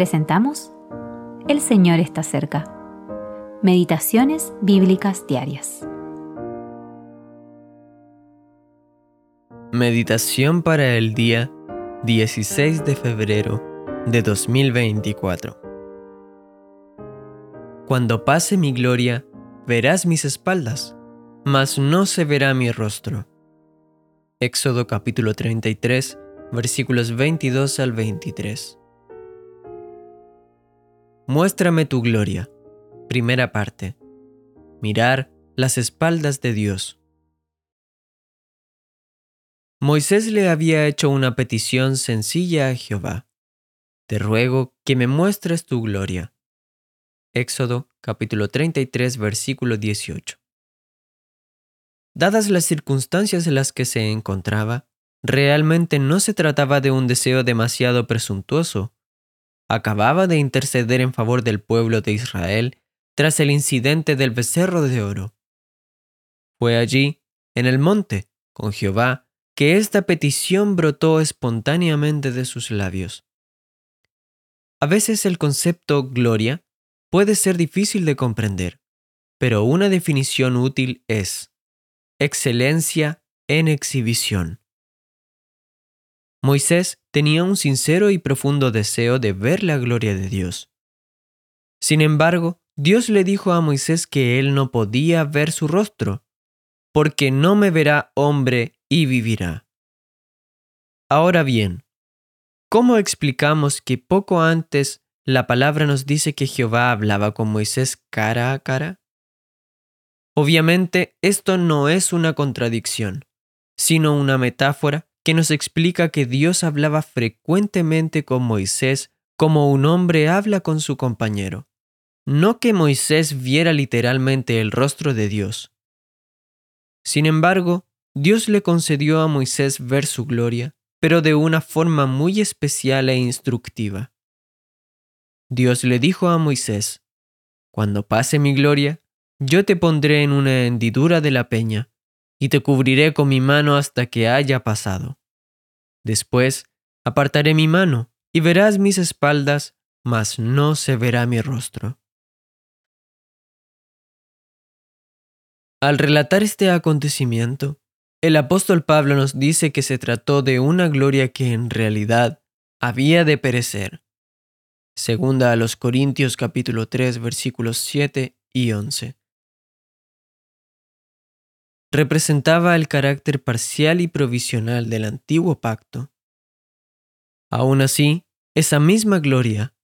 presentamos El Señor está cerca. Meditaciones Bíblicas Diarias. Meditación para el día 16 de febrero de 2024. Cuando pase mi gloria, verás mis espaldas, mas no se verá mi rostro. Éxodo capítulo 33, versículos 22 al 23. Muéstrame tu gloria. Primera parte. Mirar las espaldas de Dios. Moisés le había hecho una petición sencilla a Jehová. Te ruego que me muestres tu gloria. Éxodo capítulo 33 versículo 18. Dadas las circunstancias en las que se encontraba, realmente no se trataba de un deseo demasiado presuntuoso, acababa de interceder en favor del pueblo de Israel tras el incidente del becerro de oro. Fue allí, en el monte, con Jehová, que esta petición brotó espontáneamente de sus labios. A veces el concepto gloria puede ser difícil de comprender, pero una definición útil es excelencia en exhibición. Moisés tenía un sincero y profundo deseo de ver la gloria de Dios. Sin embargo, Dios le dijo a Moisés que él no podía ver su rostro, porque no me verá hombre y vivirá. Ahora bien, ¿cómo explicamos que poco antes la palabra nos dice que Jehová hablaba con Moisés cara a cara? Obviamente esto no es una contradicción, sino una metáfora que nos explica que Dios hablaba frecuentemente con Moisés como un hombre habla con su compañero. No que Moisés viera literalmente el rostro de Dios. Sin embargo, Dios le concedió a Moisés ver su gloria, pero de una forma muy especial e instructiva. Dios le dijo a Moisés, Cuando pase mi gloria, yo te pondré en una hendidura de la peña, y te cubriré con mi mano hasta que haya pasado. Después apartaré mi mano y verás mis espaldas, mas no se verá mi rostro. Al relatar este acontecimiento, el apóstol Pablo nos dice que se trató de una gloria que en realidad había de perecer. Segunda a los Corintios capítulo 3 versículos 7 y 11 representaba el carácter parcial y provisional del antiguo pacto. Aún así, esa misma gloria,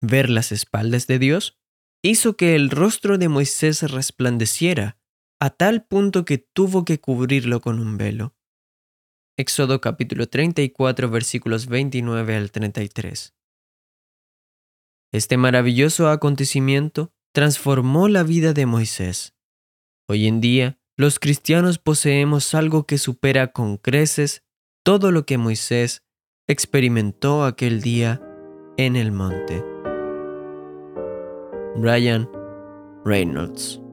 ver las espaldas de Dios, hizo que el rostro de Moisés resplandeciera a tal punto que tuvo que cubrirlo con un velo. Éxodo capítulo 34 versículos 29 al 33. Este maravilloso acontecimiento transformó la vida de Moisés. Hoy en día, los cristianos poseemos algo que supera con creces todo lo que Moisés experimentó aquel día en el monte. Brian Reynolds